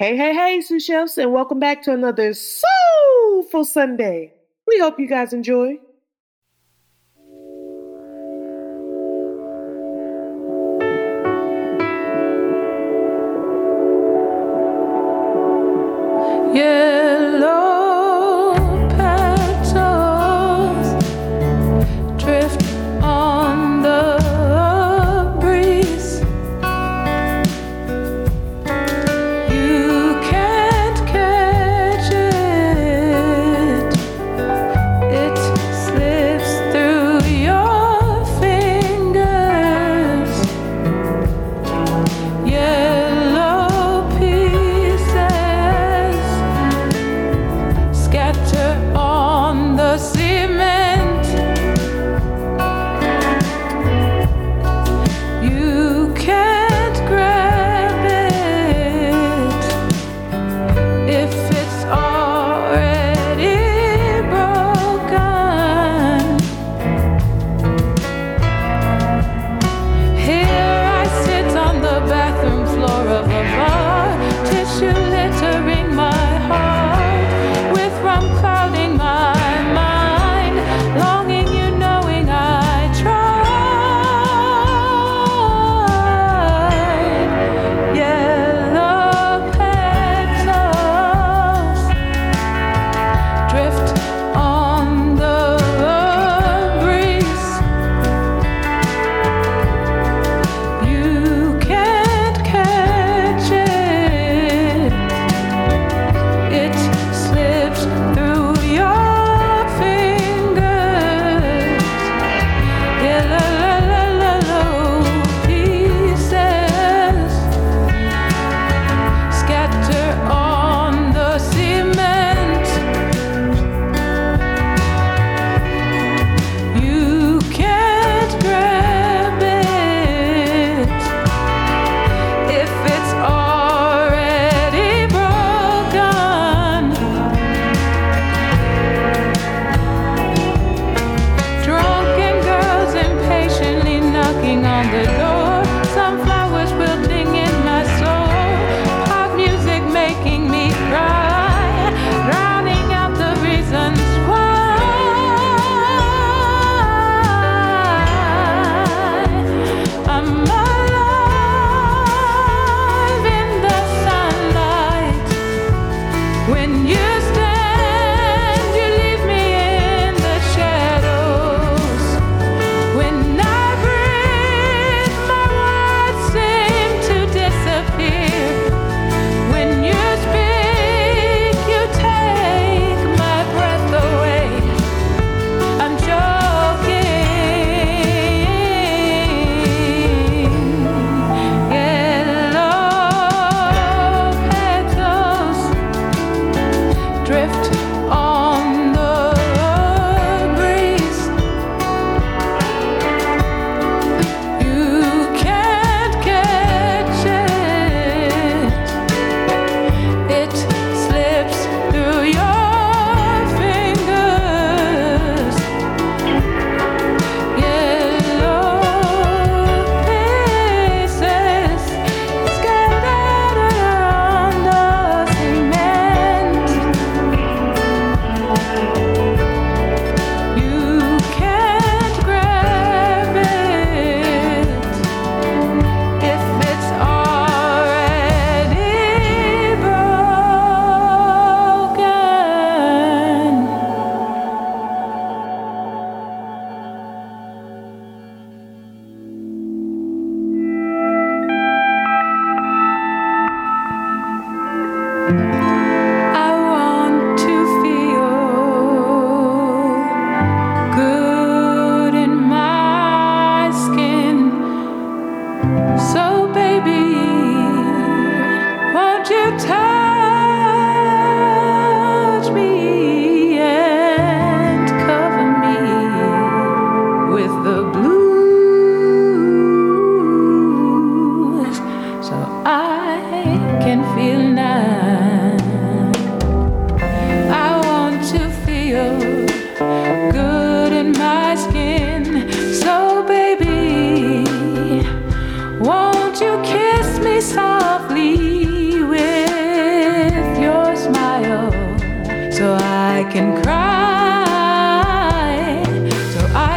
Hey, hey, hey, sous chefs, and welcome back to another Soulful Sunday. We hope you guys enjoy.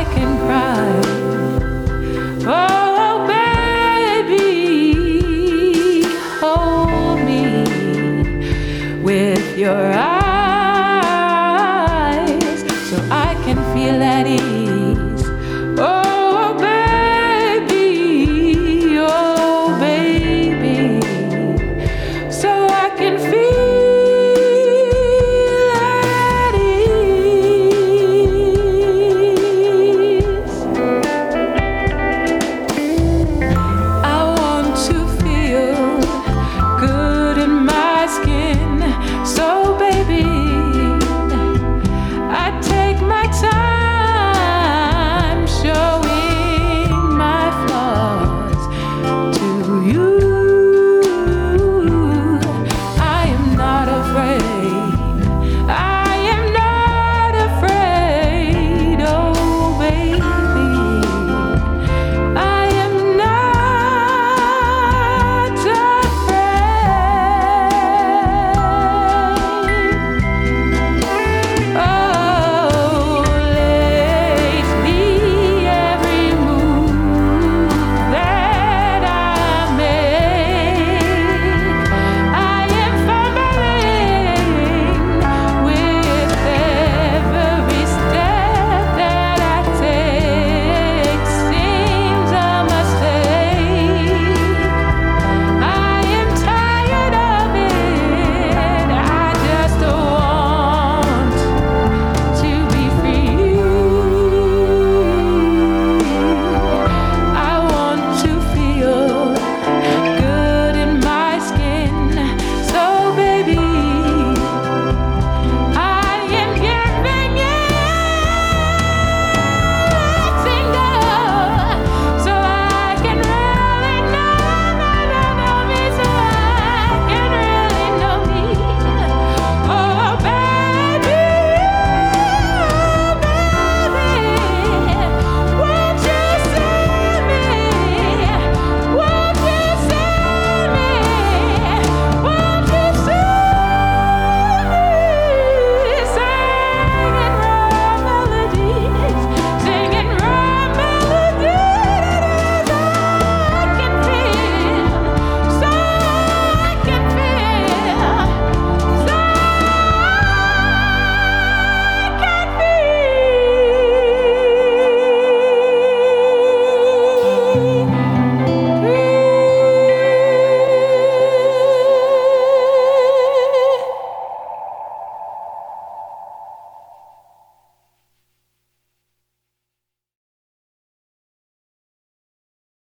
I can cry.